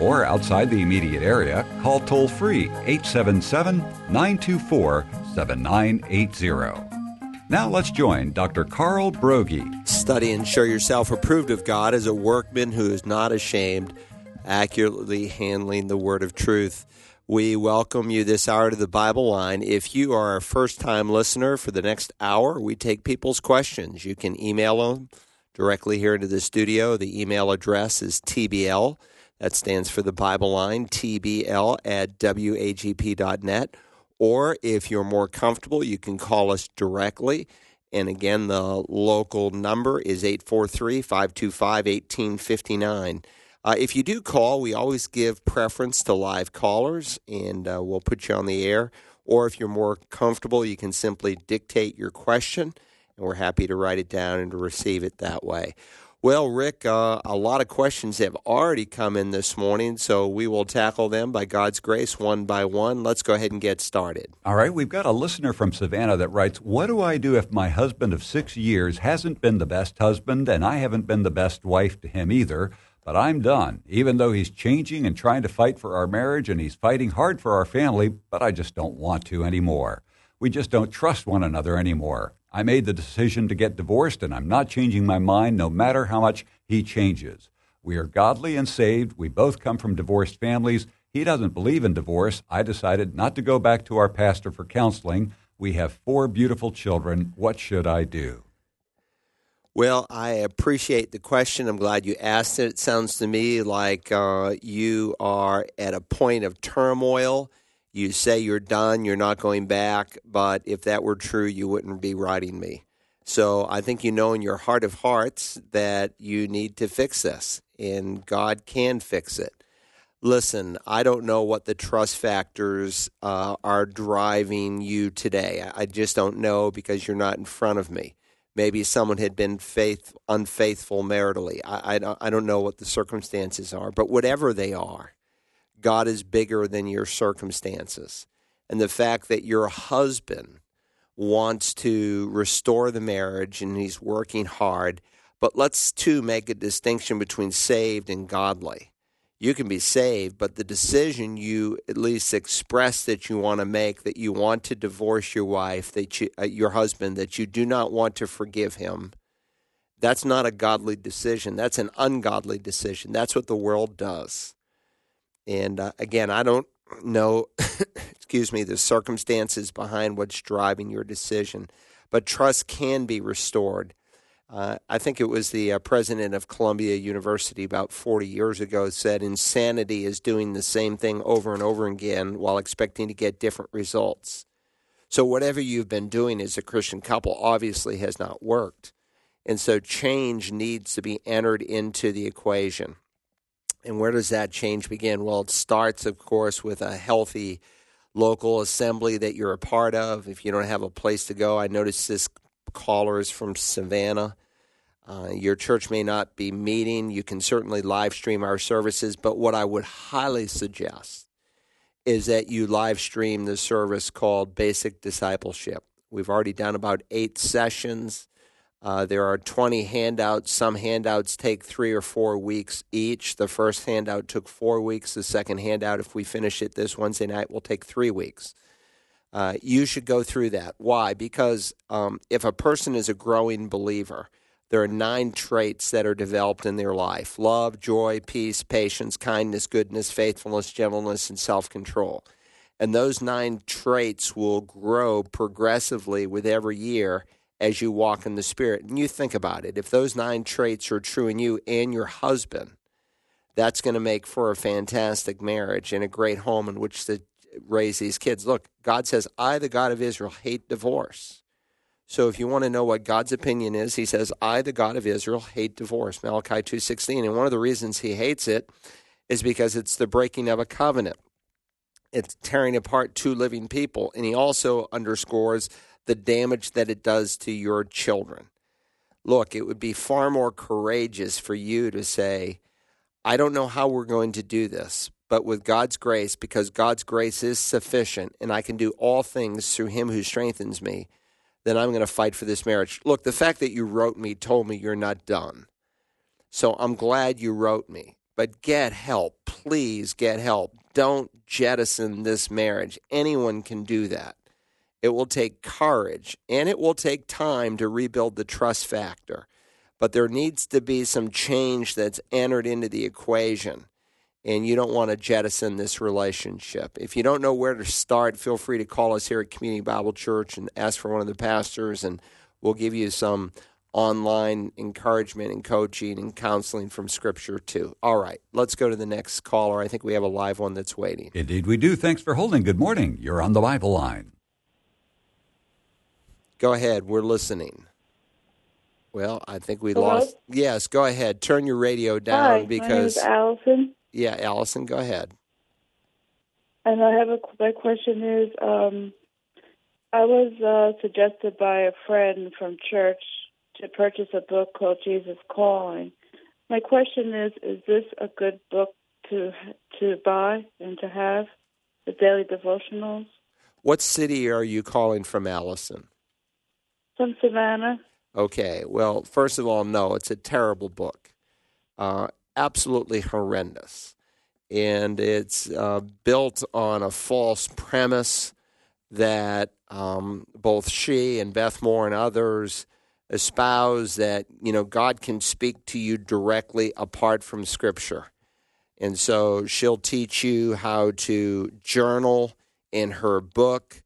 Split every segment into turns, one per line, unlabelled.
or outside the immediate area, call toll free 877 924 7980. Now let's join Dr. Carl Broggi.
Study and show yourself approved of God as a workman who is not ashamed, accurately handling the word of truth. We welcome you this hour to the Bible line. If you are a first time listener for the next hour, we take people's questions. You can email them directly here into the studio. The email address is TBL that stands for the Bible line, TBL at WAGP.net. Or if you're more comfortable, you can call us directly. And again, the local number is 843 525 1859. Uh, if you do call, we always give preference to live callers and uh, we'll put you on the air. Or if you're more comfortable, you can simply dictate your question and we're happy to write it down and to receive it that way. Well, Rick, uh, a lot of questions have already come in this morning, so we will tackle them by God's grace one by one. Let's go ahead and get started.
All right, we've got a listener from Savannah that writes What do I do if my husband of six years hasn't been the best husband and I haven't been the best wife to him either? But I'm done, even though he's changing and trying to fight for our marriage and he's fighting hard for our family, but I just don't want to anymore. We just don't trust one another anymore. I made the decision to get divorced, and I'm not changing my mind no matter how much he changes. We are godly and saved. We both come from divorced families. He doesn't believe in divorce. I decided not to go back to our pastor for counseling. We have four beautiful children. What should I do?
Well, I appreciate the question. I'm glad you asked it. It sounds to me like uh, you are at a point of turmoil you say you're done, you're not going back, but if that were true, you wouldn't be writing me. So I think you know in your heart of hearts that you need to fix this, and God can fix it. Listen, I don't know what the trust factors uh, are driving you today. I just don't know because you're not in front of me. Maybe someone had been faith unfaithful maritally. I, I, I don't know what the circumstances are, but whatever they are, God is bigger than your circumstances. And the fact that your husband wants to restore the marriage and he's working hard. But let's too make a distinction between saved and godly. You can be saved, but the decision you at least express that you want to make, that you want to divorce your wife, that you, uh, your husband, that you do not want to forgive him, that's not a godly decision. That's an ungodly decision. That's what the world does. And uh, again, I don't know, excuse me, the circumstances behind what's driving your decision, but trust can be restored. Uh, I think it was the uh, president of Columbia University about 40 years ago said insanity is doing the same thing over and over again while expecting to get different results. So, whatever you've been doing as a Christian couple obviously has not worked. And so, change needs to be entered into the equation. And where does that change begin? Well, it starts, of course, with a healthy local assembly that you're a part of. If you don't have a place to go, I noticed this caller is from Savannah. Uh, your church may not be meeting. You can certainly live stream our services, but what I would highly suggest is that you live stream the service called Basic Discipleship. We've already done about eight sessions. Uh, there are 20 handouts. Some handouts take three or four weeks each. The first handout took four weeks. The second handout, if we finish it this Wednesday night, will take three weeks. Uh, you should go through that. Why? Because um, if a person is a growing believer, there are nine traits that are developed in their life love, joy, peace, patience, kindness, goodness, faithfulness, gentleness, and self control. And those nine traits will grow progressively with every year as you walk in the Spirit. And you think about it if those nine traits are true in you and your husband, that's going to make for a fantastic marriage and a great home in which to raise these kids. Look, God says, I, the God of Israel, hate divorce. So if you want to know what God's opinion is, he says, I, the God of Israel, hate divorce. Malachi 2.16. And one of the reasons he hates it is because it's the breaking of a covenant. It's tearing apart two living people. And he also underscores the damage that it does to your children. Look, it would be far more courageous for you to say, I don't know how we're going to do this, but with God's grace, because God's grace is sufficient and I can do all things through Him who strengthens me, then I'm going to fight for this marriage. Look, the fact that you wrote me told me you're not done. So I'm glad you wrote me. But get help. Please get help. Don't jettison this marriage. Anyone can do that. It will take courage and it will take time to rebuild the trust factor. But there needs to be some change that's entered into the equation. And you don't want to jettison this relationship. If you don't know where to start, feel free to call us here at Community Bible Church and ask for one of the pastors, and we'll give you some online encouragement and coaching and counseling from Scripture too. All right, let's go to the next caller. I think we have a live one that's waiting.
Indeed, we do. Thanks for holding. Good morning. You're on the Bible line.
Go ahead. We're listening. Well, I think we
Hello?
lost. Yes, go ahead. Turn your radio down
Hi,
because.
my Allison,
yeah, Allison, go ahead.
and I have a my question is um, I was uh, suggested by a friend from church to purchase a book called Jesus Calling. My question is: Is this a good book to to buy and to have? The daily devotionals
What city are you calling from, Allison?
From Savannah.
Okay, well, first of all, no, it's a terrible book. Uh, absolutely horrendous. And it's uh, built on a false premise that um, both she and Beth Moore and others espouse that, you know, God can speak to you directly apart from Scripture. And so she'll teach you how to journal in her book.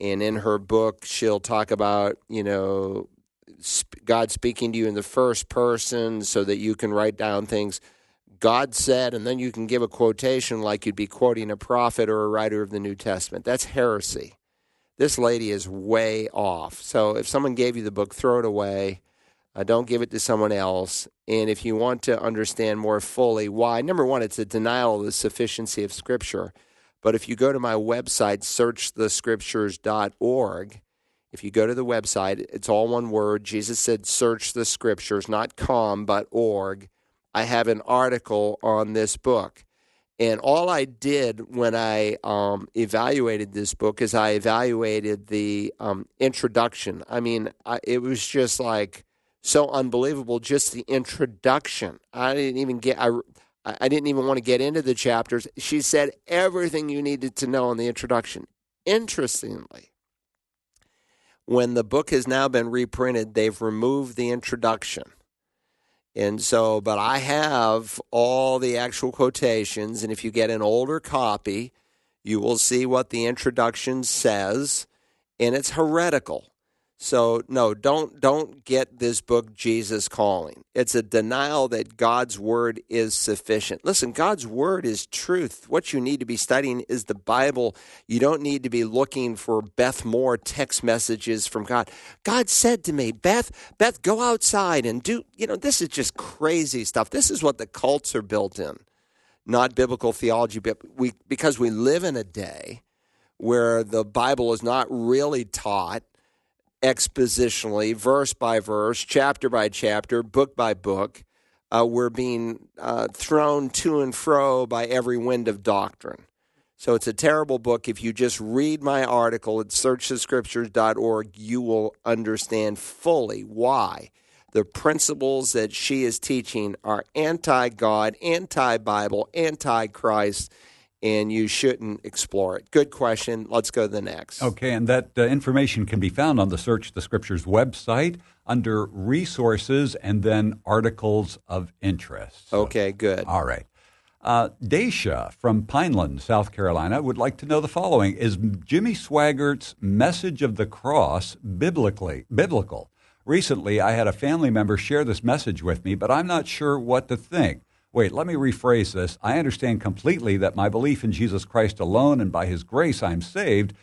And in her book, she'll talk about, you know, God speaking to you in the first person so that you can write down things God said, and then you can give a quotation like you'd be quoting a prophet or a writer of the New Testament. That's heresy. This lady is way off. So if someone gave you the book, throw it away. Uh, don't give it to someone else. And if you want to understand more fully why, number one, it's a denial of the sufficiency of Scripture. But if you go to my website, searchthescriptures.org, if you go to the website, it's all one word. Jesus said, search the scriptures, not com, but org. I have an article on this book. And all I did when I um, evaluated this book is I evaluated the um, introduction. I mean, I, it was just like so unbelievable, just the introduction. I didn't even get, I, I didn't even want to get into the chapters. She said everything you needed to know in the introduction. Interestingly, when the book has now been reprinted, they've removed the introduction. And so, but I have all the actual quotations. And if you get an older copy, you will see what the introduction says, and it's heretical. So no, don't don't get this book Jesus calling. It's a denial that God's word is sufficient. Listen, God's word is truth. What you need to be studying is the Bible. You don't need to be looking for Beth Moore text messages from God. God said to me, "Beth, Beth, go outside and do, you know, this is just crazy stuff. This is what the cults are built in. Not biblical theology, but we because we live in a day where the Bible is not really taught expositionally, verse by verse, chapter by chapter, book by book. Uh, we're being uh, thrown to and fro by every wind of doctrine. So it's a terrible book. If you just read my article at searchthescriptures.org, you will understand fully why the principles that she is teaching are anti God, anti Bible, anti Christ, and you shouldn't explore it. Good question. Let's go to the next.
Okay, and that uh, information can be found on the Search the Scriptures website under resources and then articles of interest. So-
Okay, good.
All right. Uh, Daisha from Pineland, South Carolina, would like to know the following: Is Jimmy Swaggart's message of the cross biblically biblical? Recently, I had a family member share this message with me, but I'm not sure what to think. Wait, let me rephrase this. I understand completely that my belief in Jesus Christ alone and by His grace I'm saved.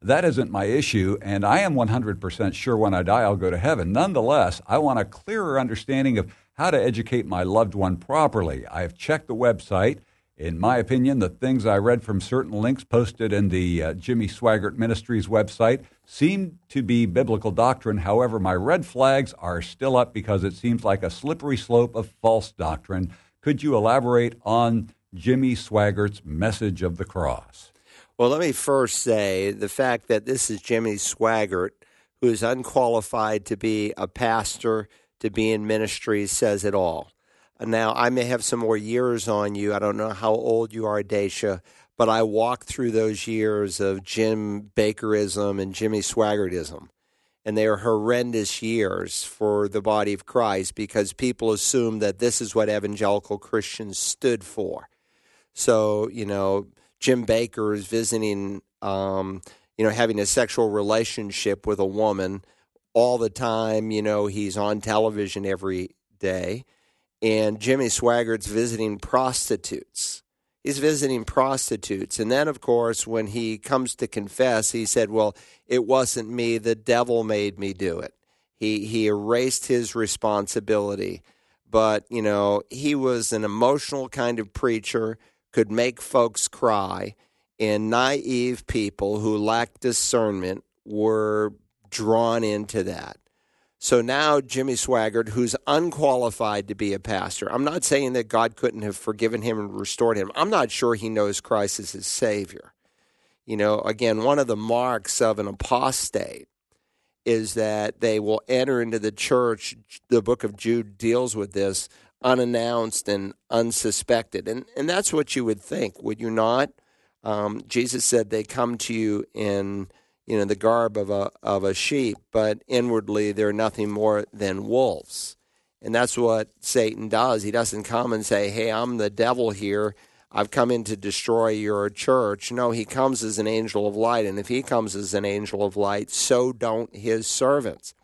That isn't my issue, and I am 100% sure when I die I'll go to heaven. Nonetheless, I want a clearer understanding of how to educate my loved one properly. I have checked the website. In my opinion, the things I read from certain links posted in the uh, Jimmy Swaggart Ministries website seem to be biblical doctrine. However, my red flags are still up because it seems like a slippery slope of false doctrine. Could you elaborate on Jimmy Swaggart's message of the cross?
Well, let me first say the fact that this is Jimmy Swaggart, who is unqualified to be a pastor, to be in ministry, says it all. Now, I may have some more years on you. I don't know how old you are, Dacia, but I walked through those years of Jim Bakkerism and Jimmy Swaggartism. And they are horrendous years for the body of Christ because people assume that this is what evangelical Christians stood for. So, you know, Jim Bakker is visiting, um, you know, having a sexual relationship with a woman all the time. You know, he's on television every day. And Jimmy Swaggart's visiting prostitutes. He's visiting prostitutes. And then, of course, when he comes to confess, he said, Well, it wasn't me. The devil made me do it. He, he erased his responsibility. But, you know, he was an emotional kind of preacher could make folks cry, and naive people who lacked discernment were drawn into that. So now Jimmy Swaggart, who's unqualified to be a pastor, I'm not saying that God couldn't have forgiven him and restored him. I'm not sure he knows Christ as his Savior. You know, again, one of the marks of an apostate is that they will enter into the church. The book of Jude deals with this unannounced and unsuspected. And, and that's what you would think, would you not? Um, Jesus said they come to you in you know the garb of a of a sheep, but inwardly they're nothing more than wolves. And that's what Satan does. He doesn't come and say, "Hey, I'm the devil here. I've come in to destroy your church." No, he comes as an angel of light, and if he comes as an angel of light, so don't his servants.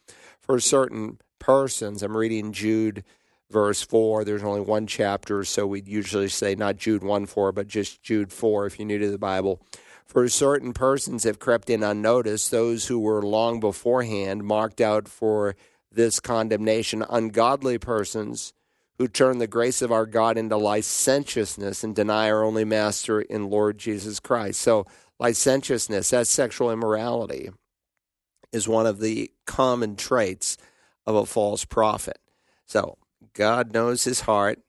For certain persons, I'm reading Jude verse 4. There's only one chapter, so we'd usually say not Jude 1 4, but just Jude 4 if you're new to the Bible. For certain persons have crept in unnoticed, those who were long beforehand marked out for this condemnation, ungodly persons who turn the grace of our God into licentiousness and deny our only master in Lord Jesus Christ. So, licentiousness, that's sexual immorality, is one of the common traits of a false prophet. So, God knows his heart.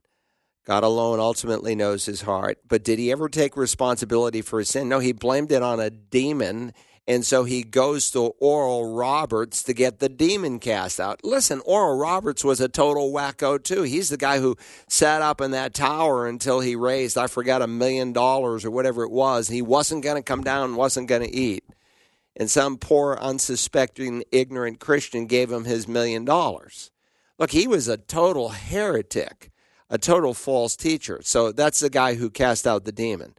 God alone ultimately knows his heart. But did he ever take responsibility for his sin? No, he blamed it on a demon. And so he goes to Oral Roberts to get the demon cast out. Listen, Oral Roberts was a total wacko, too. He's the guy who sat up in that tower until he raised, I forgot, a million dollars or whatever it was. He wasn't going to come down, wasn't going to eat. And some poor, unsuspecting, ignorant Christian gave him his million dollars. Look, he was a total heretic, a total false teacher. So that's the guy who cast out the demon.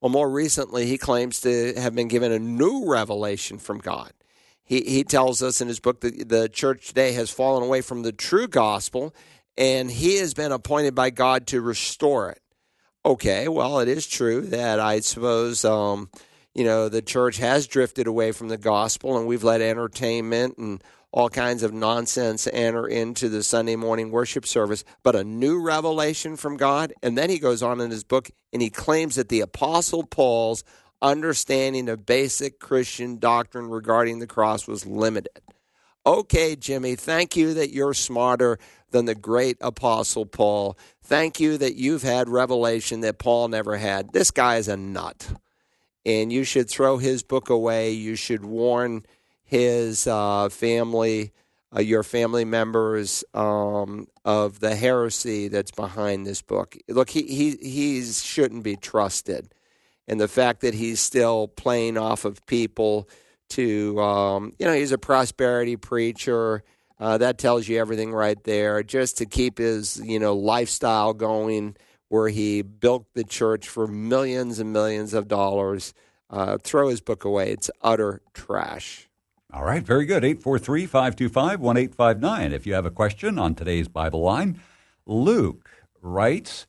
Well, more recently, he claims to have been given a new revelation from God. He, he tells us in his book that the church today has fallen away from the true gospel, and he has been appointed by God to restore it. Okay, well, it is true that I suppose, um, you know, the church has drifted away from the gospel, and we've let entertainment and all kinds of nonsense enter into the Sunday morning worship service, but a new revelation from God. And then he goes on in his book and he claims that the Apostle Paul's understanding of basic Christian doctrine regarding the cross was limited. Okay, Jimmy, thank you that you're smarter than the great Apostle Paul. Thank you that you've had revelation that Paul never had. This guy is a nut. And you should throw his book away. You should warn his uh, family, uh, your family members, um, of the heresy that's behind this book. Look, he he he shouldn't be trusted, and the fact that he's still playing off of people to, um, you know, he's a prosperity preacher. Uh, that tells you everything right there. Just to keep his, you know, lifestyle going, where he built the church for millions and millions of dollars. Uh, throw his book away. It's utter trash.
All right, very good. 843 525 1859. If you have a question on today's Bible line, Luke writes,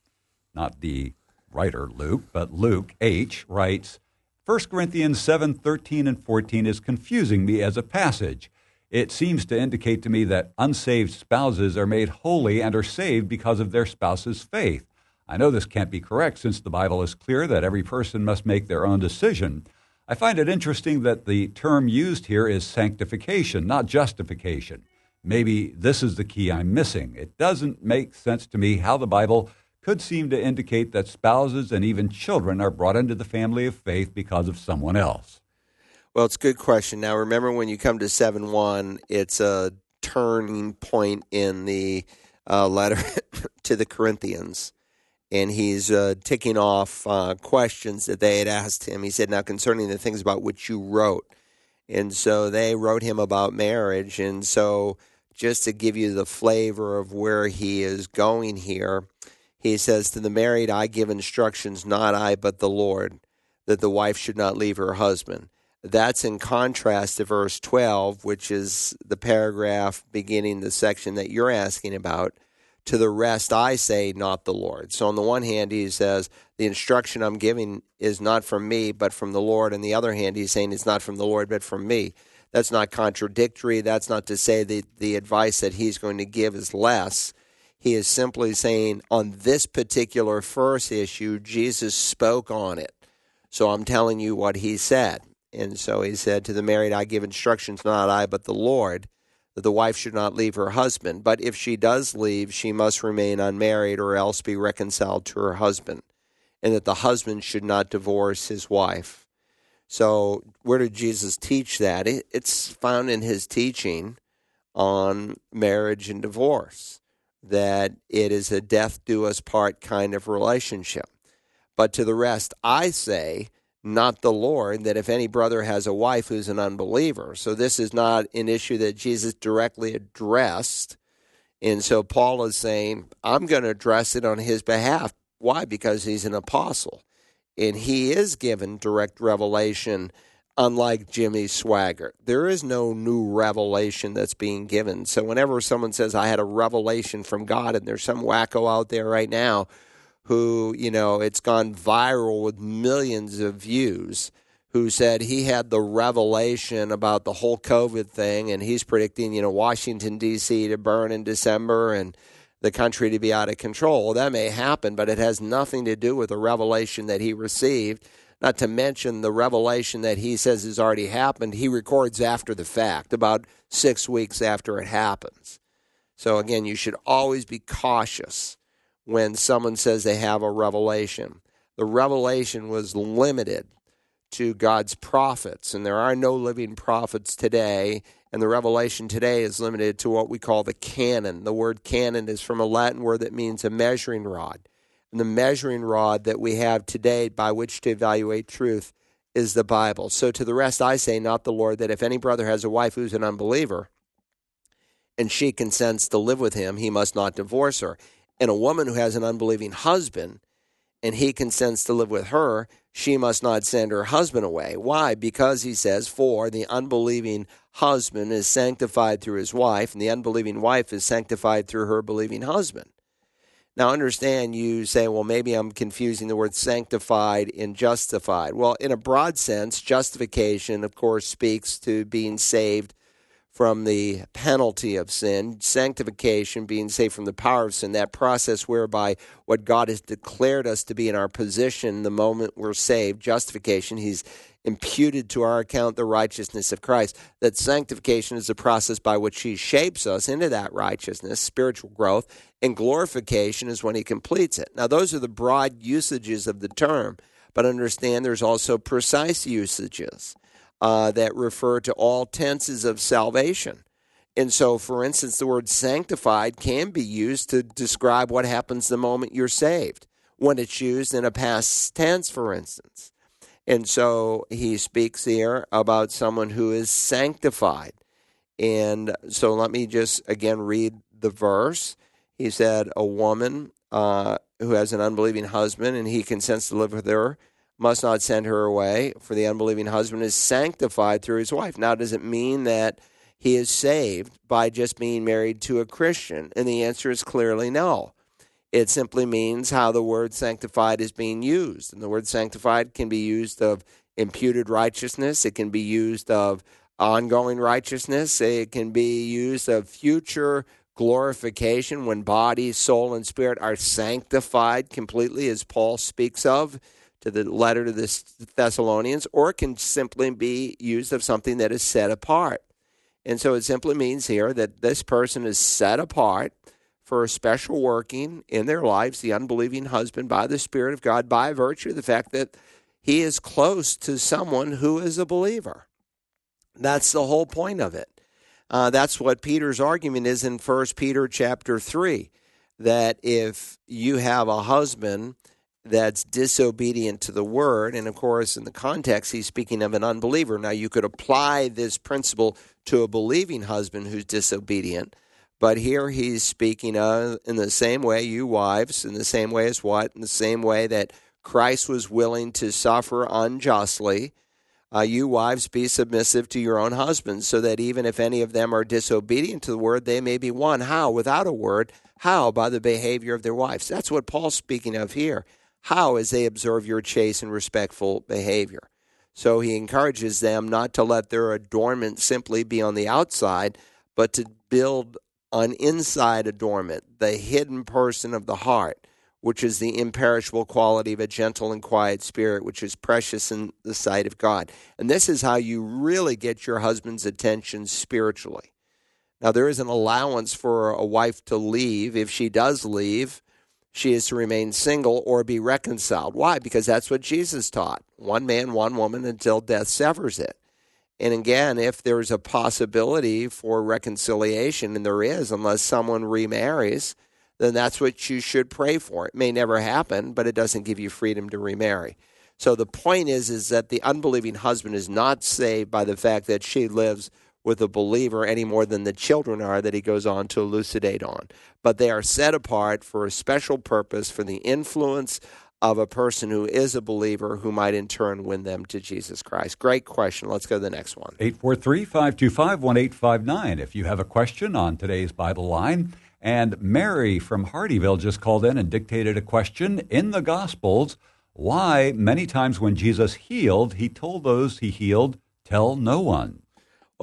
not the writer Luke, but Luke H. writes, 1 Corinthians 7 13 and 14 is confusing me as a passage. It seems to indicate to me that unsaved spouses are made holy and are saved because of their spouse's faith. I know this can't be correct since the Bible is clear that every person must make their own decision. I find it interesting that the term used here is sanctification, not justification. Maybe this is the key I'm missing. It doesn't make sense to me how the Bible could seem to indicate that spouses and even children are brought into the family of faith because of someone else.
Well, it's a good question. Now, remember when you come to 7 1, it's a turning point in the uh, letter to the Corinthians. And he's uh, ticking off uh, questions that they had asked him. He said, Now, concerning the things about which you wrote. And so they wrote him about marriage. And so, just to give you the flavor of where he is going here, he says, To the married, I give instructions, not I, but the Lord, that the wife should not leave her husband. That's in contrast to verse 12, which is the paragraph beginning the section that you're asking about. To the rest, I say, not the Lord. So, on the one hand, he says, the instruction I'm giving is not from me, but from the Lord. On the other hand, he's saying it's not from the Lord, but from me. That's not contradictory. That's not to say that the advice that he's going to give is less. He is simply saying, on this particular first issue, Jesus spoke on it. So, I'm telling you what he said. And so he said, To the married, I give instructions, not I, but the Lord, that the wife should not leave her husband. But if she does leave, she must remain unmarried or else be reconciled to her husband, and that the husband should not divorce his wife. So, where did Jesus teach that? It's found in his teaching on marriage and divorce, that it is a death do us part kind of relationship. But to the rest, I say, not the Lord, that if any brother has a wife who's an unbeliever. So this is not an issue that Jesus directly addressed. And so Paul is saying, I'm going to address it on his behalf. Why? Because he's an apostle. And he is given direct revelation, unlike Jimmy Swaggart. There is no new revelation that's being given. So whenever someone says, I had a revelation from God, and there's some wacko out there right now who, you know, it's gone viral with millions of views, who said he had the revelation about the whole COVID thing and he's predicting, you know, Washington, D.C. to burn in December and the country to be out of control. Well, that may happen, but it has nothing to do with the revelation that he received. Not to mention the revelation that he says has already happened, he records after the fact, about six weeks after it happens. So, again, you should always be cautious when someone says they have a revelation. The revelation was limited to God's prophets, and there are no living prophets today. And the revelation today is limited to what we call the canon. The word canon is from a Latin word that means a measuring rod. And the measuring rod that we have today by which to evaluate truth is the Bible. So to the rest, I say, not the Lord, that if any brother has a wife who's an unbeliever and she consents to live with him, he must not divorce her and a woman who has an unbelieving husband and he consents to live with her, she must not send her husband away. Why? Because he says, For the unbelieving husband is sanctified through his wife, and the unbelieving wife is sanctified through her believing husband. Now, understand you say, well, maybe I'm confusing the word sanctified and justified. Well, in a broad sense, justification, of course, speaks to being saved from the penalty of sin, sanctification, being saved from the power of sin, that process whereby what God has declared us to be in our position the moment we're saved, justification, He's imputed to our account the righteousness of Christ. That sanctification is the process by which He shapes us into that righteousness, spiritual growth, and glorification is when He completes it. Now, those are the broad usages of the term, but understand there's also precise usages uh, that refer to all tenses of salvation. And so, for instance, the word sanctified can be used to describe what happens the moment you're saved, when it's used in a past tense, for instance. And so he speaks here about someone who is sanctified. And so let me just again read the verse. He said, A woman uh, who has an unbelieving husband and he consents to live with her must not send her away, for the unbelieving husband is sanctified through his wife. Now, does it mean that he is saved by just being married to a Christian? And the answer is clearly no. It simply means how the word sanctified is being used. And the word sanctified can be used of imputed righteousness, it can be used of ongoing righteousness, it can be used of future glorification when body, soul, and spirit are sanctified completely, as Paul speaks of to the letter to the Thessalonians, or it can simply be used of something that is set apart. And so it simply means here that this person is set apart for a special working in their lives, the unbelieving husband, by the Spirit of God, by virtue of the fact that he is close to someone who is a believer. That's the whole point of it. Uh, that's what Peter's argument is in First Peter chapter three, that if you have a husband that's disobedient to the word, and of course, in the context, he's speaking of an unbeliever. Now, you could apply this principle to a believing husband who's disobedient, but here he's speaking of in the same way, you wives, in the same way as what? In the same way that Christ was willing to suffer unjustly. Uh, you wives, be submissive to your own husbands, so that even if any of them are disobedient to the word, they may be won. How? Without a word. How? By the behavior of their wives. That's what Paul's speaking of here. How? As they observe your chaste and respectful behavior. So he encourages them not to let their adornment simply be on the outside, but to build an inside adornment, the hidden person of the heart which is the imperishable quality of a gentle and quiet spirit, which is precious in the sight of God. And this is how you really get your husband's attention spiritually. Now, there is an allowance for a wife to leave. If she does leave, she is to remain single or be reconciled. Why? Because that's what Jesus taught one man, one woman until death severs it. And again, if there's a possibility for reconciliation, and there is, unless someone remarries, then that's what you should pray for. It may never happen, but it doesn't give you freedom to remarry. So the point is is that the unbelieving husband is not saved by the fact that she lives with a believer any more than the children are that he goes on to elucidate on. But they are set apart for a special purpose for the influence of a person who is a believer who might in turn win them to Jesus Christ. Great question. Let's go to the next one.
843 525 1859. If you have a question on today's Bible line, and Mary from Hardeeville just called in and dictated a question in the Gospels why many times when Jesus healed, he told those he healed, tell no one.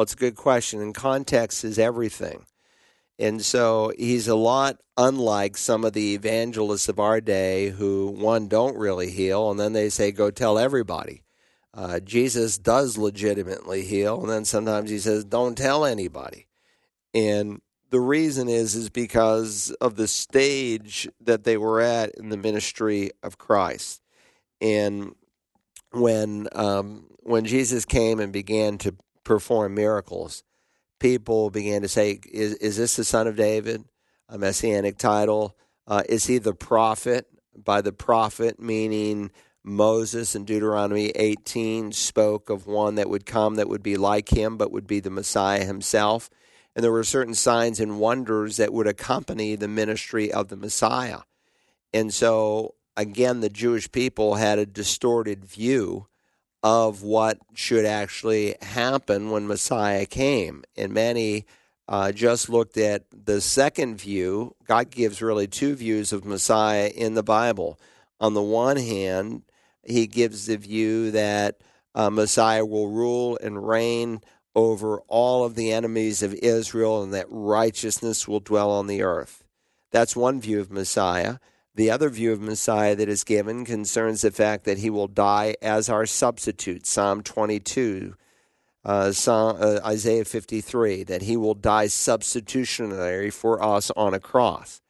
Well, it's a good question, and context is everything. And so he's a lot unlike some of the evangelists of our day who, one, don't really heal, and then they say, go tell everybody. Uh, Jesus does legitimately heal, and then sometimes he says, don't tell anybody. And the reason is is because of the stage that they were at in the ministry of Christ, and when um, when Jesus came and began to perform miracles, people began to say, "Is is this the son of David?" A messianic title. Uh, is he the prophet? By the prophet, meaning Moses in Deuteronomy 18 spoke of one that would come that would be like him, but would be the Messiah himself and there were certain signs and wonders that would accompany the ministry of the Messiah. And so, again, the Jewish people had a distorted view of what should actually happen when Messiah came. And many uh, just looked at the second view. God gives really two views of Messiah in the Bible. On the one hand, he gives the view that uh, Messiah will rule and reign over all of the enemies of Israel and that righteousness will dwell on the earth. That's one view of Messiah. The other view of Messiah that is given concerns the fact that he will die as our substitute, Psalm 22, uh, Psalm, uh, Isaiah 53, that he will die substitutionary for us on a cross.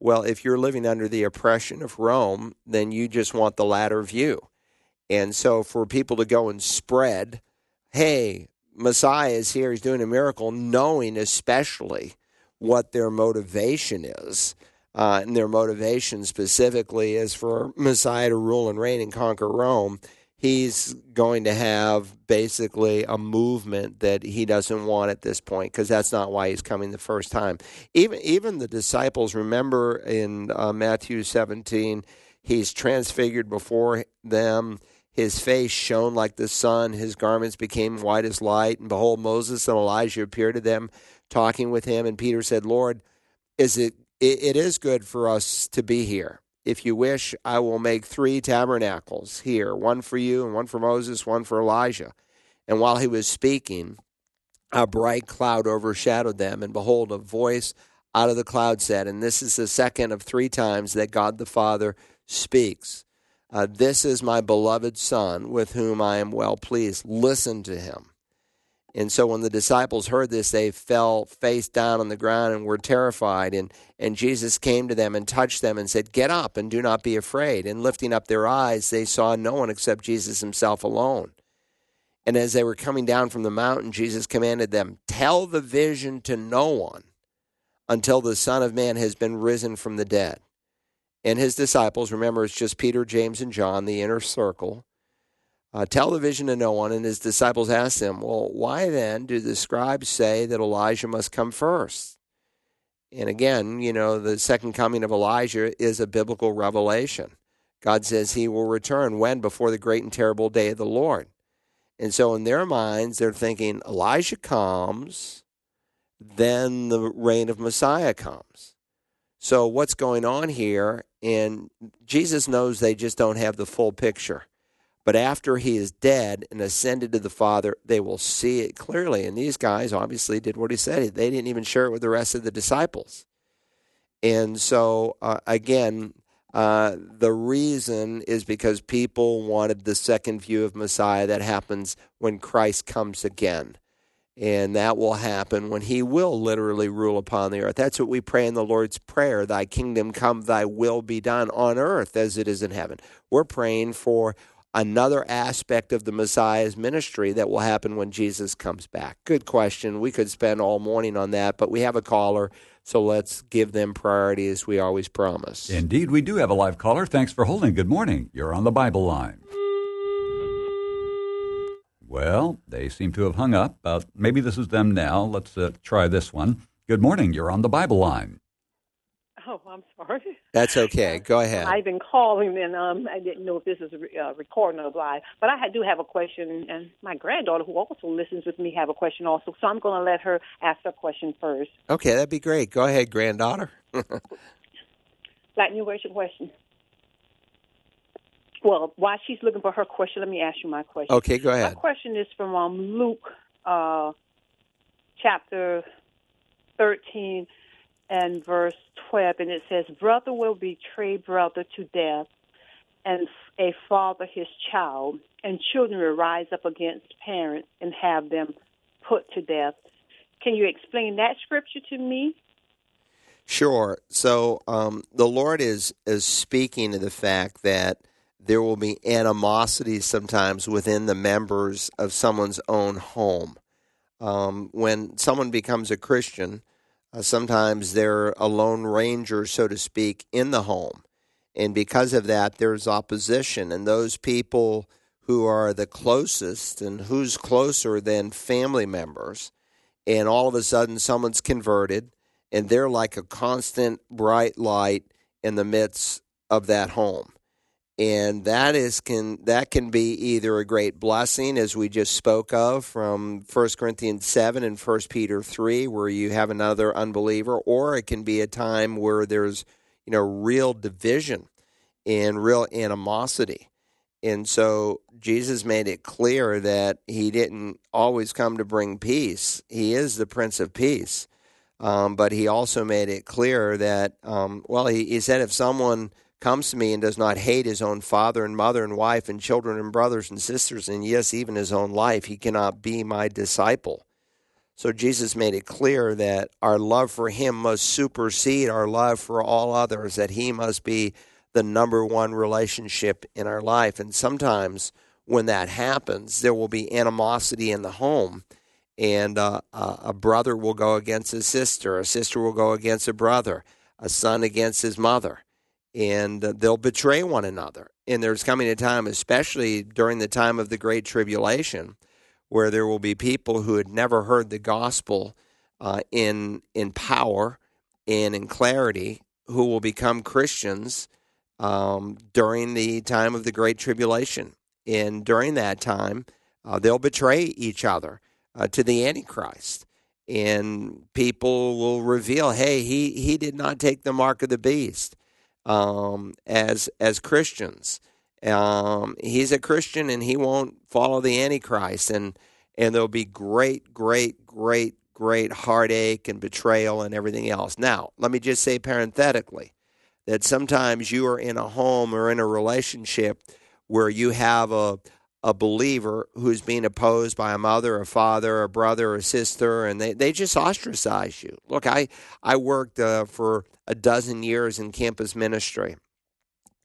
Well, if you're living under the oppression of Rome, then you just want the latter view. And so for people to go and spread, hey, Messiah is here, he's doing a miracle, knowing especially what their motivation is. Uh, and their motivation specifically is for Messiah to rule and reign and conquer Rome. He's going to have basically a movement that he doesn't want at this point because that's not why he's coming the first time. Even even the disciples remember in uh, Matthew 17, he's transfigured before them his face shone like the sun, his garments became white as light. And behold, Moses and Elijah appeared to them, talking with him. And Peter said, Lord, is it, it, it is good for us to be here. If you wish, I will make three tabernacles here one for you, and one for Moses, one for Elijah. And while he was speaking, a bright cloud overshadowed them, and behold, a voice out of the cloud said, and this is the second of three times that God the Father speaks. Uh, this is my beloved Son with whom I am well pleased. Listen to him. And so when the disciples heard this, they fell face down on the ground and were terrified. And, and Jesus came to them and touched them and said, Get up and do not be afraid. And lifting up their eyes, they saw no one except Jesus himself alone. And as they were coming down from the mountain, Jesus commanded them, Tell the vision to no one until the Son of Man has been risen from the dead. And his disciples, remember, it's just Peter, James, and John, the inner circle uh, tell the vision to no one. And his disciples asked him, Well, why then do the scribes say that Elijah must come first? And again, you know, the second coming of Elijah is a biblical revelation. God says he will return when? Before the great and terrible day of the Lord. And so in their minds, they're thinking Elijah comes, then the reign of Messiah comes. So what's going on here? And Jesus knows they just don't have the full picture. But after he is dead and ascended to the Father, they will see it clearly. And these guys obviously did what he said. They didn't even share it with the rest of the disciples. And so, uh, again, uh, the reason is because people wanted the second view of Messiah that happens when Christ comes again. And that will happen when he will literally rule upon the earth. That's what we pray in the Lord's Prayer Thy kingdom come, thy will be done on earth as it is in heaven. We're praying for another aspect of the Messiah's ministry that will happen when Jesus comes back? Good question. We could spend all morning on that, but we have a caller, so let's give them priority as we always promise.
Indeed, we do have a live caller. Thanks for holding. Good morning. You're on the Bible line. Well, they seem to have hung up. Uh, maybe this is them now. Let's uh, try this one. Good morning. You're on the Bible line.
Oh, I'm sorry.
That's okay. Go ahead.
I've been calling, and um, I didn't know if this is a uh, recording or live. But I do have a question, and my granddaughter, who also listens with me, have a question also. So I'm going to let her ask her question first.
Okay, that'd be great. Go ahead, granddaughter.
Lightning, where's your question? Well, while she's looking for her question, let me ask you my question.
Okay, go ahead.
My question is from um, Luke uh, chapter 13 and verse 12, and it says, Brother will betray brother to death, and a father his child, and children will rise up against parents and have them put to death. Can you explain that scripture to me?
Sure. So um, the Lord is is speaking to the fact that there will be animosity sometimes within the members of someone's own home. Um, when someone becomes a Christian, uh, sometimes they're a lone ranger, so to speak, in the home. And because of that, there's opposition. And those people who are the closest, and who's closer than family members, and all of a sudden someone's converted, and they're like a constant bright light in the midst of that home and that is can that can be either a great blessing as we just spoke of from 1 Corinthians 7 and 1 Peter 3 where you have another unbeliever or it can be a time where there's you know real division and real animosity. And so Jesus made it clear that he didn't always come to bring peace. He is the prince of peace. Um, but he also made it clear that um, well he, he said if someone comes to me and does not hate his own father and mother and wife and children and brothers and sisters, and yes, even his own life, he cannot be my disciple. So Jesus made it clear that our love for him must supersede our love for all others, that he must be the number one relationship in our life. And sometimes when that happens, there will be animosity in the home. And uh, a brother will go against his sister, a sister will go against a brother, a son against his mother and they'll betray one another. And there's coming a time, especially during the time of the Great Tribulation, where there will be people who had never heard the gospel uh, in in power and in clarity, who will become Christians um, during the time of the Great Tribulation. And during that time, uh, they'll betray each other uh, to the Antichrist. And people will reveal, hey, he, he did not take the mark of the beast um, as as Christians. Um, he's a Christian and he won't follow the Antichrist, and and there'll be great, great, great great heartache and betrayal and everything else. Now, let me just say parenthetically that sometimes you are in a home or in a relationship where you have a a believer who's being opposed by a mother, a father, a brother, a sister, and they, they just ostracize you. Look, I, I worked uh, for a dozen years in campus ministry,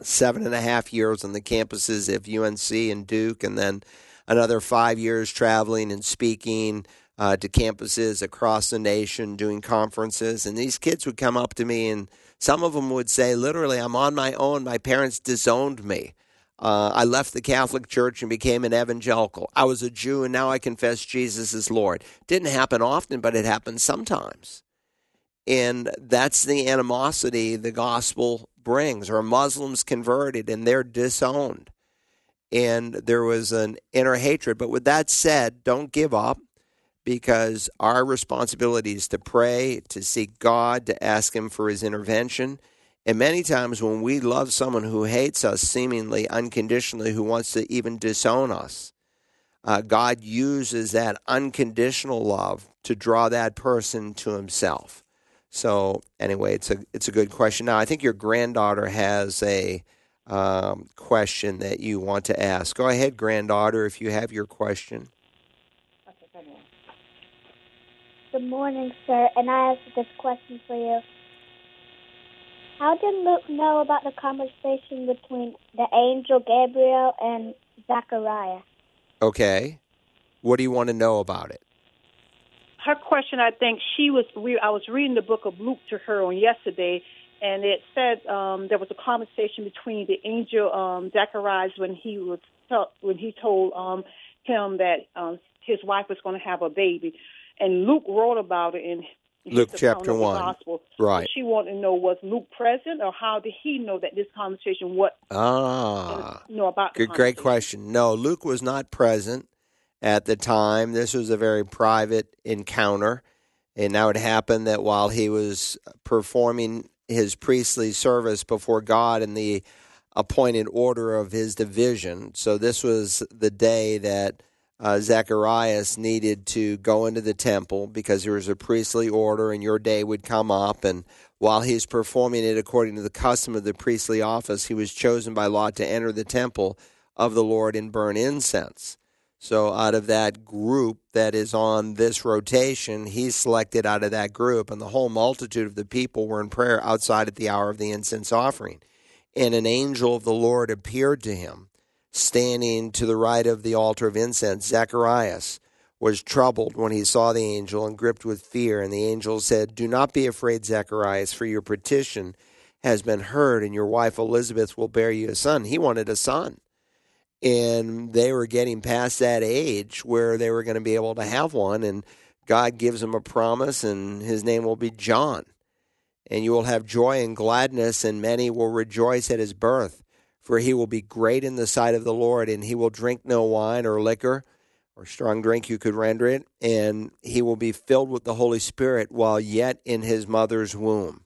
seven and a half years on the campuses of UNC and Duke, and then another five years traveling and speaking uh, to campuses across the nation, doing conferences. And these kids would come up to me, and some of them would say, literally, I'm on my own. My parents disowned me. Uh, I left the Catholic Church and became an evangelical. I was a Jew and now I confess Jesus is Lord. Didn't happen often, but it happens sometimes. And that's the animosity the gospel brings. Or Muslims converted and they're disowned. And there was an inner hatred. But with that said, don't give up because our responsibility is to pray, to seek God, to ask Him for His intervention and many times when we love someone who hates us seemingly unconditionally, who wants to even disown us, uh, God uses that unconditional love to draw that person to Himself. So anyway, it's a it's a good question. Now I think your granddaughter has a um, question that you want to ask. Go ahead, granddaughter, if you have your question.
Okay, good morning, sir, and I have this question for you. How did Luke know about the conversation between the angel Gabriel and Zachariah?
Okay. What do you want to know about it?
Her question, I think she was. I was reading the book of Luke to her on yesterday, and it said um, there was a conversation between the angel um, Zacharias when he was when he told um, him that um, his wife was going to have a baby, and Luke wrote about it in
Luke chapter one.
Gospel.
Right.
she wanted to know was Luke present, or how did he know that this conversation? What?
Ah,
know about?
Good, great question. No, Luke was not present at the time. This was a very private encounter, and now it happened that while he was performing his priestly service before God in the appointed order of his division, so this was the day that uh, Zacharias needed to go into the temple because there was a priestly order and your day would come up. And while he's performing it according to the custom of the priestly office, he was chosen by law to enter the temple of the Lord and burn incense. So, out of that group that is on this rotation, he's selected out of that group, and the whole multitude of the people were in prayer outside at the hour of the incense offering. And an angel of the Lord appeared to him standing to the right of the altar of incense, Zacharias, was troubled when he saw the angel and gripped with fear. And the angel said, Do not be afraid, Zacharias, for your petition has been heard, and your wife Elizabeth will bear you a son. He wanted a son. And they were getting past that age where they were going to be able to have one. And God gives him a promise, and his name will be John. And you will have joy and gladness, and many will rejoice at his birth for he will be great in the sight of the Lord, and he will drink no wine or liquor or strong drink, you could render it, and he will be filled with the Holy Spirit while yet in his mother's womb.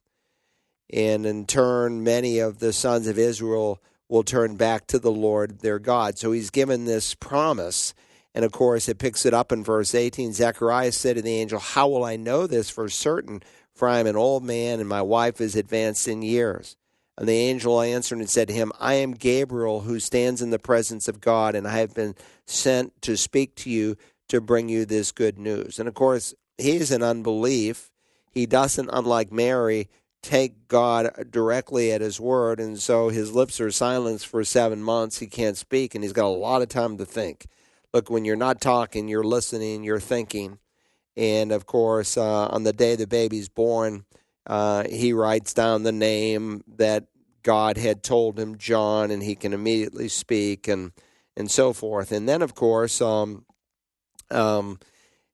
And in turn, many of the sons of Israel will turn back to the Lord their God. So he's given this promise. And of course, it picks it up in verse 18. Zechariah said to the angel, How will I know this for certain? For I am an old man, and my wife is advanced in years. And the angel answered and said to him, I am Gabriel, who stands in the presence of God, and I have been sent to speak to you to bring you this good news. And of course, he's in unbelief. He doesn't, unlike Mary, take God directly at his word, and so his lips are silenced for seven months. He can't speak, and he's got a lot of time to think. Look, when you're not talking, you're listening, you're thinking. And of course, uh, on the day the baby's born, uh, he writes down the name that God had told him, John, and he can immediately speak and and so forth. And then, of course, um, um,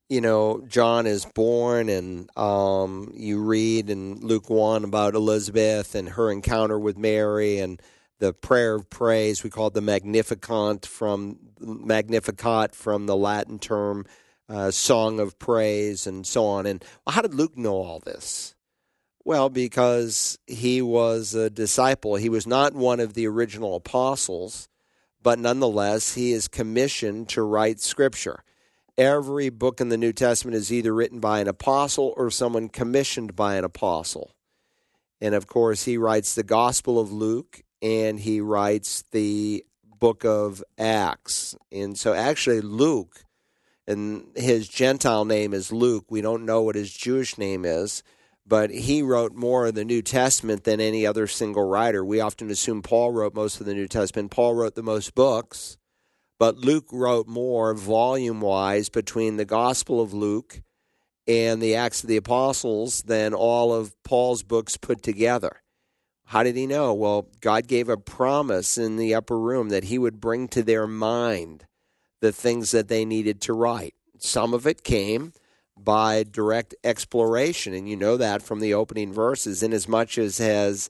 you know, John is born, and um, you read in Luke one about Elizabeth and her encounter with Mary, and the prayer of praise. We call it the Magnificat from Magnificat from the Latin term uh, song of praise, and so on. And how did Luke know all this? Well, because he was a disciple. He was not one of the original apostles, but nonetheless, he is commissioned to write scripture. every book in the New Testament is either written by an apostle or someone commissioned by an apostle. And of course, he writes the Gospel of Luke and he writes the book of Acts. And so, actually, Luke, and his Gentile name is Luke. We don't know what his Jewish name is, but he wrote more of the New Testament than any other single writer. We often assume Paul wrote most of the New Testament. Paul wrote the most books, but Luke wrote more volume wise between the Gospel of Luke and the Acts of the Apostles than all of Paul's books put together. How did he know? Well, God gave a promise in the upper room that he would bring to their mind the things that they needed to write. Some of it came by direct exploration, and you know that from the opening verses, inasmuch as has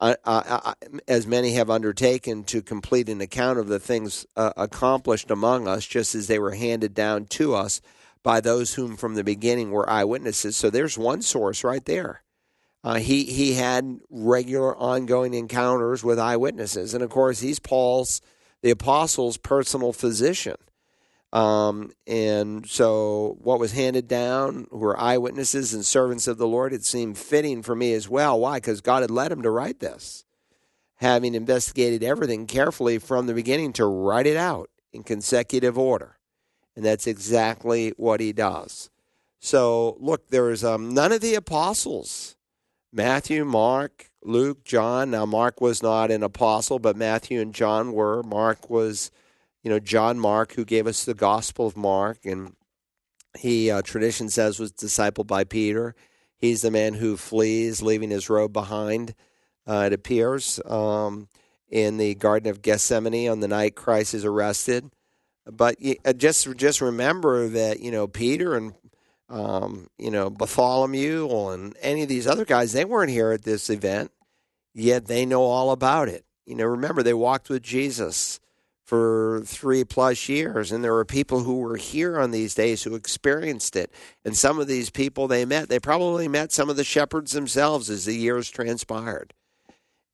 uh, uh, uh, as many have undertaken to complete an account of the things uh, accomplished among us, just as they were handed down to us by those whom from the beginning were eyewitnesses. So there's one source right there. He he had regular, ongoing encounters with eyewitnesses, and of course, he's Paul's, the apostle's personal physician. Um, and so, what was handed down were eyewitnesses and servants of the Lord. It seemed fitting for me as well. Why? Because God had led him to write this, having investigated everything carefully from the beginning to write it out in consecutive order, and that's exactly what he does. So, look, there's um, none of the apostles Matthew, Mark, Luke, John. Now, Mark was not an apostle, but Matthew and John were. Mark was, you know, John Mark, who gave us the Gospel of Mark, and he, uh, tradition says, was discipled by Peter. He's the man who flees, leaving his robe behind, uh, it appears, um, in the Garden of Gethsemane on the night Christ is arrested. But uh, just just remember that you know Peter and um, you know, Bartholomew and any of these other guys, they weren't here at this event, yet they know all about it. You know, remember, they walked with Jesus for three plus years, and there were people who were here on these days who experienced it. And some of these people they met, they probably met some of the shepherds themselves as the years transpired.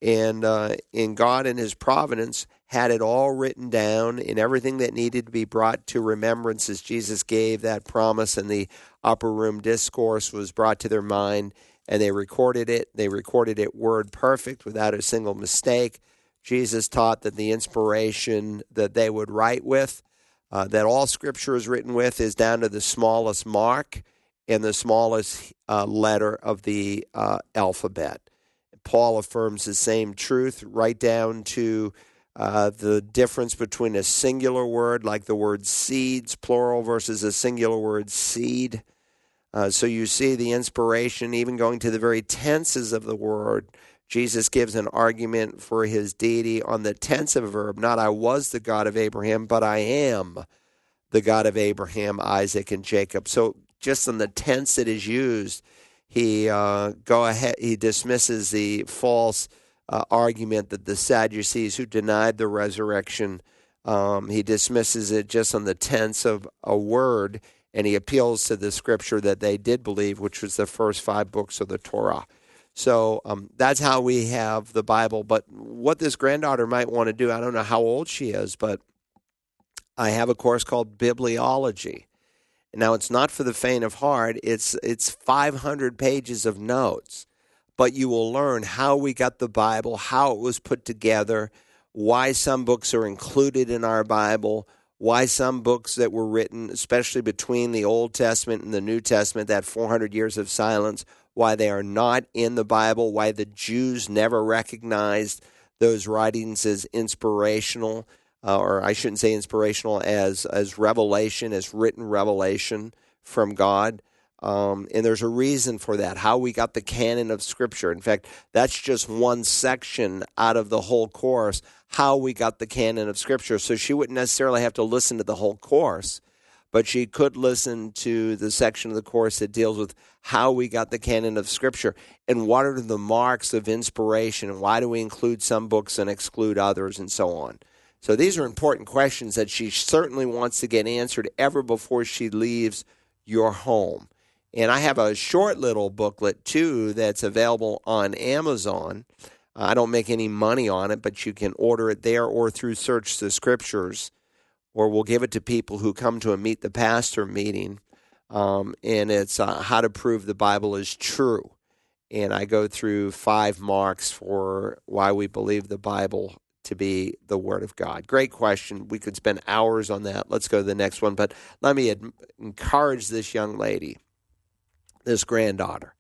And uh, in God and His providence, had it all written down in everything that needed to be brought to remembrance as Jesus gave that promise and the upper room discourse was brought to their mind and they recorded it. They recorded it word perfect without a single mistake. Jesus taught that the inspiration that they would write with, uh, that all scripture is written with, is down to the smallest mark and the smallest uh, letter of the uh, alphabet. Paul affirms the same truth right down to uh, the difference between a singular word like the word seeds, plural, versus a singular word seed. Uh, so you see the inspiration, even going to the very tenses of the word. Jesus gives an argument for his deity on the tense of a verb, not I was the God of Abraham, but I am the God of Abraham, Isaac, and Jacob. So just on the tense that is used, he uh, go ahead. He dismisses the false uh, argument that the Sadducees who denied the resurrection, um, he dismisses it just on the tense of a word, and he appeals to the scripture that they did believe, which was the first five books of the Torah. So um, that's how we have the Bible. But what this granddaughter might want to do, I don't know how old she is, but I have a course called Bibliology. Now it's not for the faint of heart. It's it's 500 pages of notes but you will learn how we got the Bible, how it was put together, why some books are included in our Bible, why some books that were written, especially between the Old Testament and the New Testament, that 400 years of silence, why they are not in the Bible, why the Jews never recognized those writings as inspirational, uh, or I shouldn't say inspirational, as, as revelation, as written revelation from God. Um, and there's a reason for that, how we got the canon of Scripture. In fact, that's just one section out of the whole course, how we got the canon of Scripture. So she wouldn't necessarily have to listen to the whole course, but she could listen to the section of the course that deals with how we got the canon of Scripture and what are the marks of inspiration and why do we include some books and exclude others and so on. So these are important questions that she certainly wants to get answered ever before she leaves your home. And I have a short little booklet too that's available on Amazon. I don't make any money on it, but you can order it there or through Search the Scriptures, or we'll give it to people who come to a meet the pastor meeting, um, and it's uh, how to prove the Bible is true. And I go through five marks for why we believe the Bible to be the Word of God. Great question. We could spend hours on that. Let's go to the next one. But let me ad- encourage this young lady, this granddaughter.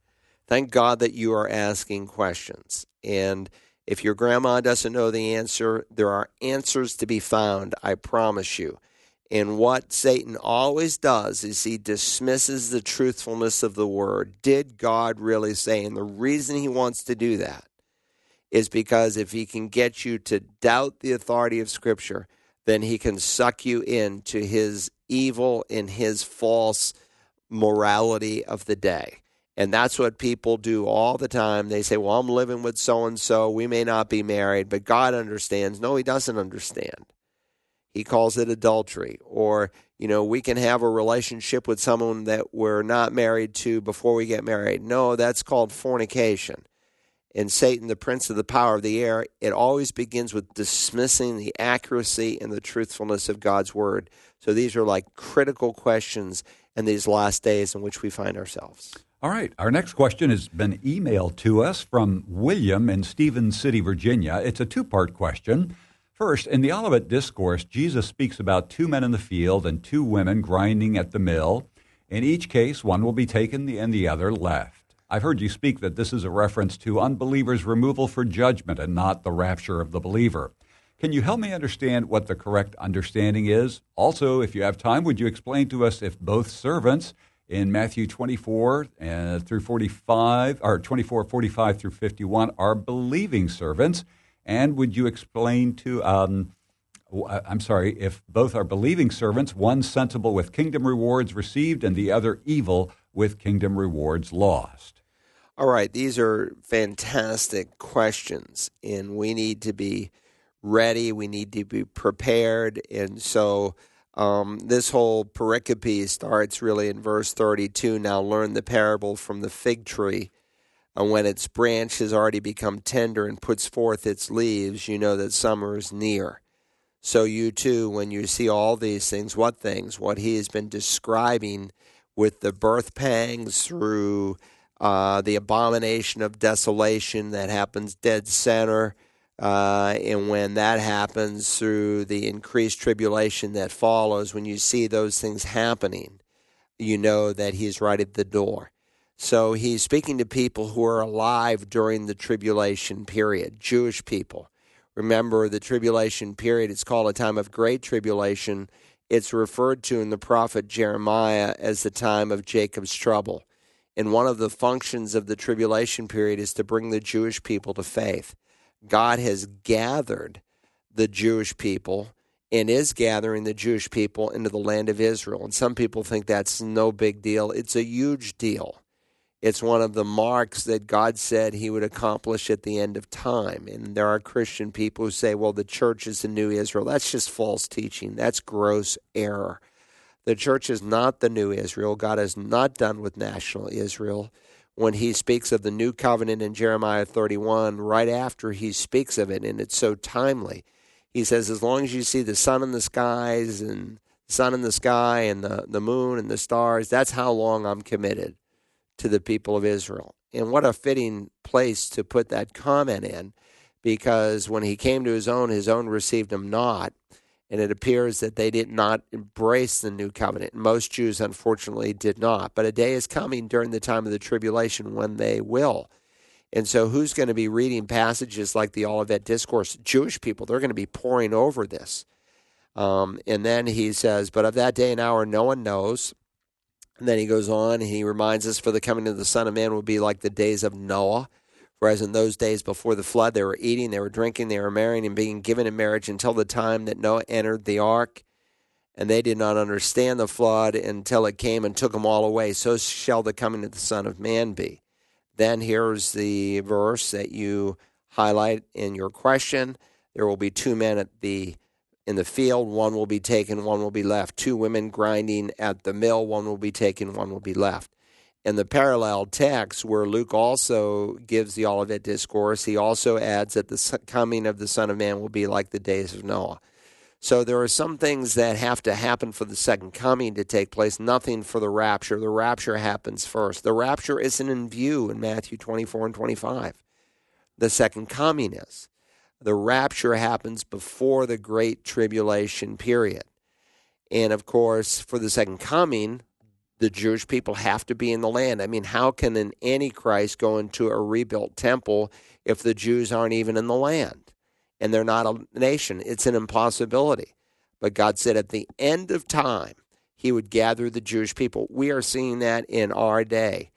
Thank God that you are asking questions. And if your grandma doesn't know the answer, there are answers to be found, I promise you. And what Satan always does is he dismisses the truthfulness of the word. Did God really say? And the reason he wants to do that is because if he can get you to doubt the authority of Scripture, then he can suck you into his evil and his false morality of the day. And that's what people do all the time. They say, Well, I'm living with so and so. We may not be married, but God understands. No, he doesn't understand. He calls it adultery. Or, you know, we can have a relationship with someone that we're not married to before we get married. No, that's called fornication. And Satan, the prince of the power of the air, it always begins with dismissing the accuracy and the truthfulness of God's word. So these are like critical questions in these last days in which we find ourselves.
All right. Our next question has been emailed to us from William in Stephens City, Virginia. It's a two part question. First, in the Olivet Discourse, Jesus speaks about two men in the field and two women grinding at the mill. In each case, one will be taken and the other left. I've heard you speak that this is a reference to unbelievers' removal for judgment and not the rapture of the believer. Can you help me understand what the correct understanding is? Also, if you have time, would you explain to us if both servants in Matthew 24 uh, through 45, or 24, 45 through 51 are believing servants? And would you explain to, um, uh, I'm sorry, if both are believing servants, one sensible with kingdom rewards received and the other evil with kingdom rewards lost?
All right, these are fantastic questions, and we need to be ready. We need to be prepared. And so, um, this whole pericope starts really in verse 32. Now, learn the parable from the fig tree. And when its branch has already become tender and puts forth its leaves, you know that summer is near. So, you too, when you see all these things, what things? What he has been describing with the birth pangs through uh, the abomination of desolation that happens dead center. Uh, and when that happens through the increased tribulation that follows, when you see those things happening, you know that he's right at the door. So he's speaking to people who are alive during the tribulation period, Jewish people. Remember, the tribulation period, it's called a time of great tribulation. It's referred to in the prophet Jeremiah as the time of Jacob's trouble. And one of the functions of the tribulation period is to bring the Jewish people to faith. God has gathered the Jewish people and is gathering the Jewish people into the land of Israel. And some people think that's no big deal. It's a huge deal. It's one of the marks that God said he would accomplish at the end of time. And there are Christian people who say, well, the church is the new Israel. That's just false teaching. That's gross error. The church is not the new Israel. God is not done with national Israel. When he speaks of the new covenant in Jeremiah 31, right after he speaks of it, and it's so timely, he says, as long as you see the sun in the skies and sun in the sky and the, the moon and the stars, that's how long I'm committed to the people of Israel. And what a fitting place to put that comment in, because when he came to his own, his own received him not. And it appears that they did not embrace the new covenant. Most Jews, unfortunately, did not. But a day is coming during the time of the tribulation when they will. And so, who's going to be reading passages like the Olivet Discourse? Jewish people, they're going to be poring over this. Um, and then he says, But of that day and hour, no one knows, and then he goes on he reminds us, For the coming of the Son of Man will be like the days of Noah. Whereas in those days before the flood, they were eating, they were drinking, they were marrying, and being given in marriage until the time that Noah entered the ark. And they did not understand the flood until it came and took them all away. So shall the coming of the Son of Man be. Then here's the verse that you highlight in your question. There will be two men at the in the field, one will be taken, one will be left. Two women grinding at the mill, one will be taken, one will be left. In the parallel text, where Luke also gives the Olivet Discourse, he also adds that the coming of the Son of Man will be like the days of Noah. So there are some things that have to happen for the second coming to take place, nothing for the rapture. The rapture happens first. The rapture isn't in view in Matthew 24 and 25. The second coming is. The rapture happens before the great tribulation period. And of course, for the second coming, the Jewish people have to be in the land. I mean, how can an Antichrist go into a rebuilt temple if the Jews aren't even in the land and they're not a nation? It's an impossibility. But God said at the end of time, He would gather the Jewish people. We are seeing that in our day.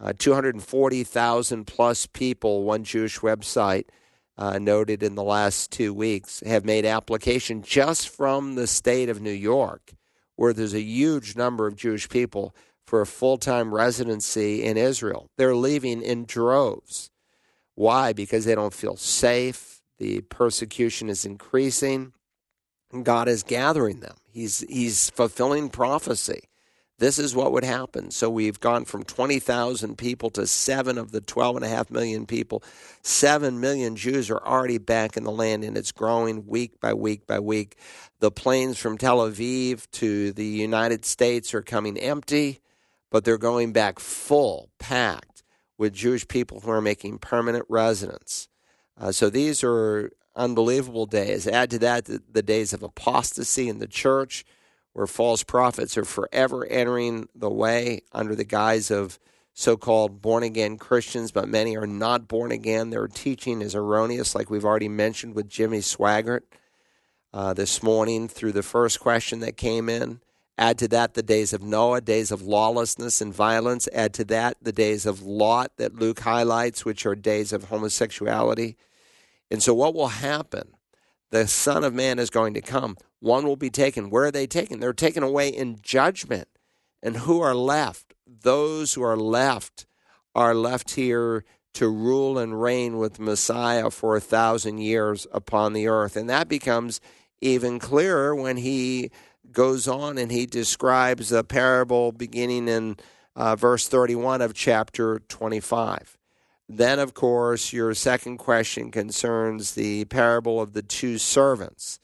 Uh, 240,000 plus people, one Jewish website uh, noted in the last two weeks, have made application just from the state of New York, where there's a huge number of Jewish people for a full time residency in Israel. They're leaving in droves. Why? Because they don't feel safe. The persecution is increasing. God is gathering them. He's, he's fulfilling prophecy this is what would happen. So we've gone from 20,000 people to seven of the 12.5 million people. Seven million Jews are already back in the land, and it's growing week by week by week. The planes from Tel Aviv to the United States are coming empty, but they're going back full, packed with Jewish people who are making permanent residence. Uh, so these are unbelievable days. Add to that the, the days of apostasy in the church where false prophets are forever entering the way under the guise of so called born again Christians, but many are not born again. Their teaching is erroneous, like we've already mentioned with Jimmy Swaggart uh, this morning through the first question that came in. Add to that the days of Noah, days of lawlessness and violence. Add to that the days of Lot that Luke highlights, which are days of homosexuality. And so, what will happen? The Son of Man is going to come one will be taken. Where are they taken? They're taken away in judgment. And who are left? Those who are left are left here to rule and reign with Messiah for a thousand years upon the earth. And that becomes even clearer when he goes on and he describes the parable beginning in uh, verse 31 of chapter 25. Then, of course, your second question concerns the parable of the two servants.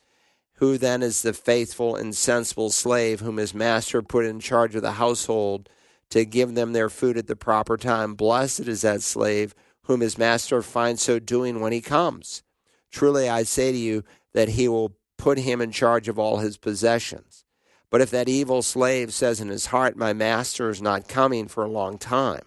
Who then is the faithful and sensible slave whom his master put in charge of the household to give them their food at the proper time? Blessed is that slave whom his master finds so doing when he comes. Truly I say to you that he will put him in charge of all his possessions. But if that evil slave says in his heart, My master is not coming for a long time,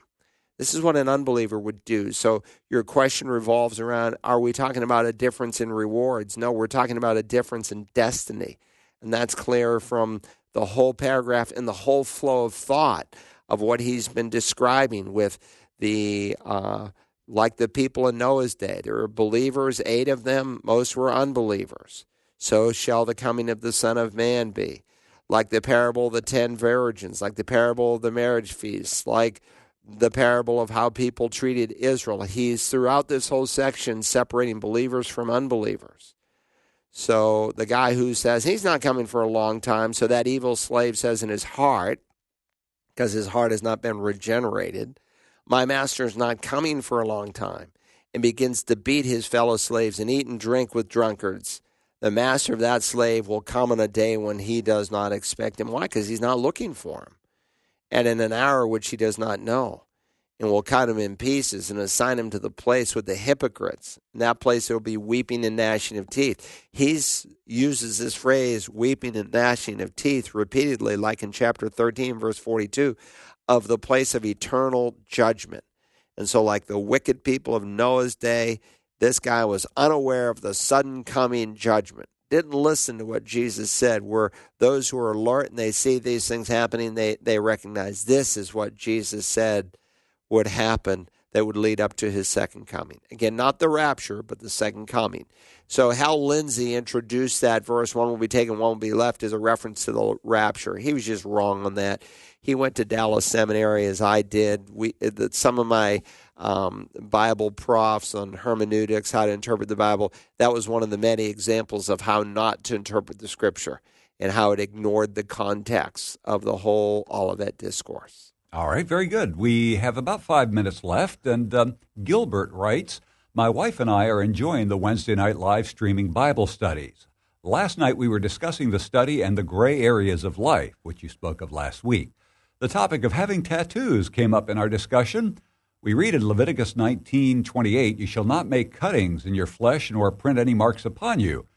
this is what an unbeliever would do. So your question revolves around are we talking about a difference in rewards? No, we're talking about a difference in destiny. And that's clear from the whole paragraph and the whole flow of thought of what he's been describing with the uh, like the people in Noah's day. There were believers, eight of them, most were unbelievers. So shall the coming of the Son of Man be. Like the parable of the ten virgins, like the parable of the marriage feast, like the parable of how people treated Israel. He's throughout this whole section separating believers from unbelievers. So the guy who says he's not coming for a long time, so that evil slave says in his heart, because his heart has not been regenerated, my master is not coming for a long time, and begins to beat his fellow slaves and eat and drink with drunkards. The master of that slave will come on a day when he does not expect him. Why? Because he's not looking for him and in an hour which he does not know, and will cut him in pieces and assign him to the place with the hypocrites. In that place there will be weeping and gnashing of teeth. He uses this phrase, weeping and gnashing of teeth, repeatedly, like in chapter 13, verse 42, of the place of eternal judgment. And so, like the wicked people of Noah's day, this guy was unaware of the sudden coming judgment didn't listen to what Jesus said were those who are alert and they see these things happening, they, they recognize this is what Jesus said would happen that would lead up to his second coming. Again, not the rapture, but the second coming. So, Hal Lindsey introduced that verse, one will be taken, one will be left, as a reference to the rapture. He was just wrong on that. He went to Dallas Seminary as I did. We, some of my um, Bible profs on hermeneutics, how to interpret the Bible. That was one of the many examples of how not to interpret the Scripture and how it ignored the context of the whole Olivet discourse.
All right, very good. We have about five minutes left, and um, Gilbert writes My wife and I are enjoying the Wednesday night live streaming Bible studies. Last night we were discussing the study and the gray areas of life, which you spoke of last week. The topic of having tattoos came up in our discussion. We read in Leviticus 19:28, "You shall not make cuttings in your flesh nor print any marks upon you."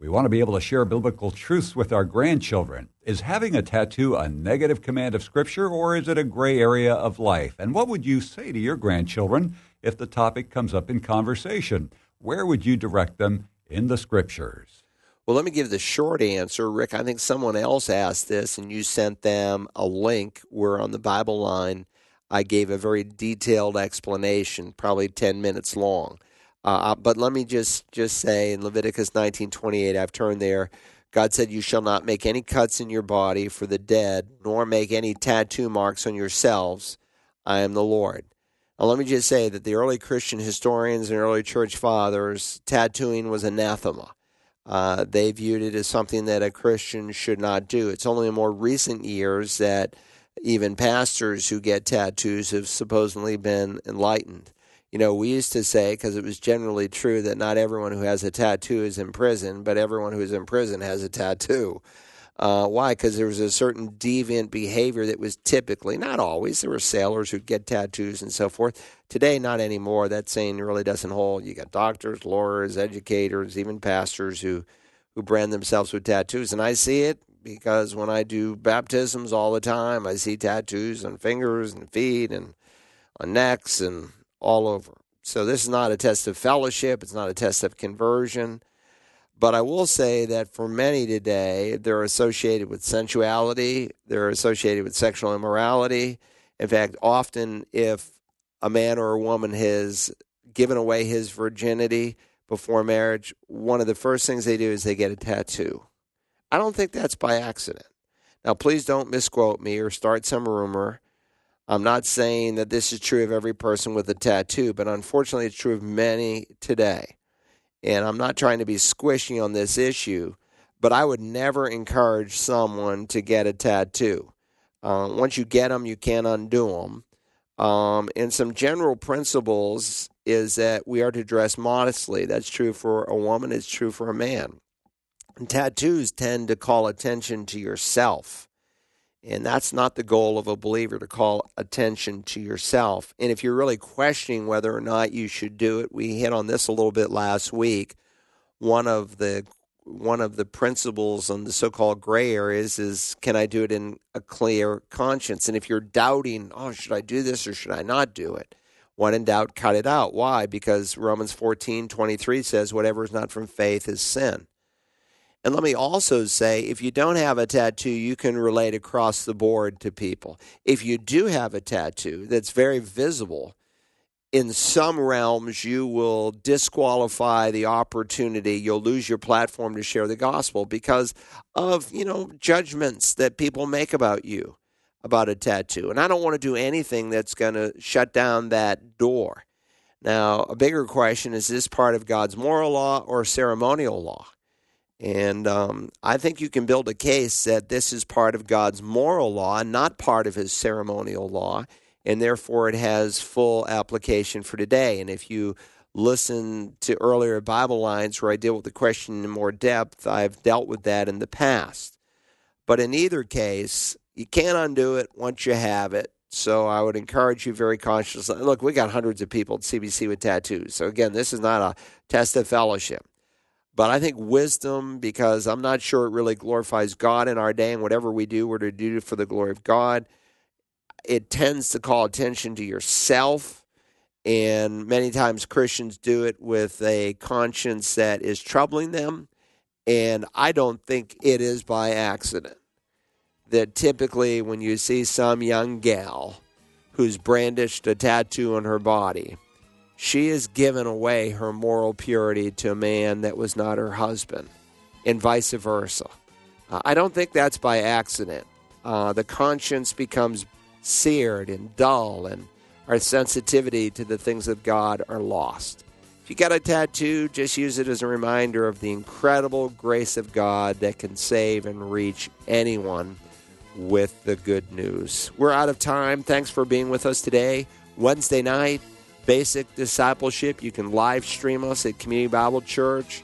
We want to be able to share biblical truths with our grandchildren. Is having a tattoo a negative command of Scripture or is it a gray area of life? And what would you say to your grandchildren if the topic comes up in conversation? Where would you direct them in the Scriptures?
Well, let me give the short answer. Rick, I think someone else asked this and you sent them a link where on the Bible line I gave a very detailed explanation, probably 10 minutes long. Uh, uh but let me just, just say in Leviticus 19:28, I've turned there. God said, "You shall not make any cuts in your body for the dead, nor make any tattoo marks on yourselves. I am the Lord." Now, let me just say that the early Christian historians and early church fathers, tattooing was anathema. Uh, they viewed it as something that a Christian should not do. It's only in more recent years that even pastors who get tattoos have supposedly been enlightened. You know, we used to say, because it was generally true, that not everyone who has a tattoo is in prison, but everyone who is in prison has a tattoo. Uh, why? Because there was a certain deviant behavior that was typically, not always, there were sailors who'd get tattoos and so forth. Today, not anymore. That saying really doesn't hold. You got doctors, lawyers, educators, even pastors who, who brand themselves with tattoos. And I see it because when I do baptisms all the time, I see tattoos on fingers and feet and on necks and all over. So this is not a test of fellowship, it's not a test of conversion. But I will say that for many today, they're associated with sensuality, they're associated with sexual immorality. In fact, often if a man or a woman has given away his virginity before marriage, one of the first things they do is they get a tattoo. I don't think that's by accident. Now, please don't misquote me or start some rumor. I'm not saying that this is true of every person with a tattoo, but unfortunately, it's true of many today. And I'm not trying to be squishy on this issue, but I would never encourage someone to get a tattoo. Uh, once you get them, you can't undo them. Um, and some general principles is that we are to dress modestly. That's true for a woman, it's true for a man. And tattoos tend to call attention to yourself. And that's not the goal of a believer to call attention to yourself. And if you're really questioning whether or not you should do it, we hit on this a little bit last week. One of the one of the principles on the so-called gray areas is can I do it in a clear conscience? And if you're doubting, oh, should I do this or should I not do it? When in doubt, cut it out. Why? Because Romans 14, 23 says, whatever is not from faith is sin. And let me also say if you don't have a tattoo, you can relate across the board to people. If you do have a tattoo that's very visible, in some realms, you will disqualify the opportunity. You'll lose your platform to share the gospel because of, you know, judgments that people make about you about a tattoo. And I don't want to do anything that's going to shut down that door. Now, a bigger question is this part of God's moral law or ceremonial law? And um, I think you can build a case that this is part of God's moral law, not part of his ceremonial law, and therefore it has full application for today. And if you listen to earlier Bible lines where I deal with the question in more depth, I've dealt with that in the past. But in either case, you can't undo it once you have it. So I would encourage you very consciously. Look, we got hundreds of people at CBC with tattoos. So again, this is not a test of fellowship. But I think wisdom, because I'm not sure it really glorifies God in our day, and whatever we do, we're to do it for the glory of God. It tends to call attention to yourself. And many times Christians do it with a conscience that is troubling them. And I don't think it is by accident that typically when you see some young gal who's brandished a tattoo on her body, she has given away her moral purity to a man that was not her husband, and vice versa. Uh, I don't think that's by accident. Uh, the conscience becomes seared and dull, and our sensitivity to the things of God are lost. If you got a tattoo, just use it as a reminder of the incredible grace of God that can save and reach anyone with the good news. We're out of time. Thanks for being with us today. Wednesday night, basic discipleship. You can live stream us at Community Bible Church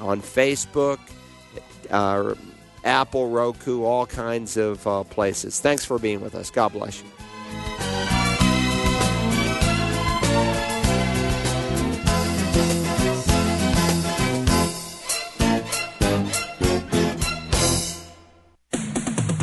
on Facebook. uh, Apple, Roku, all kinds of uh, places. Thanks for being with us. God bless you.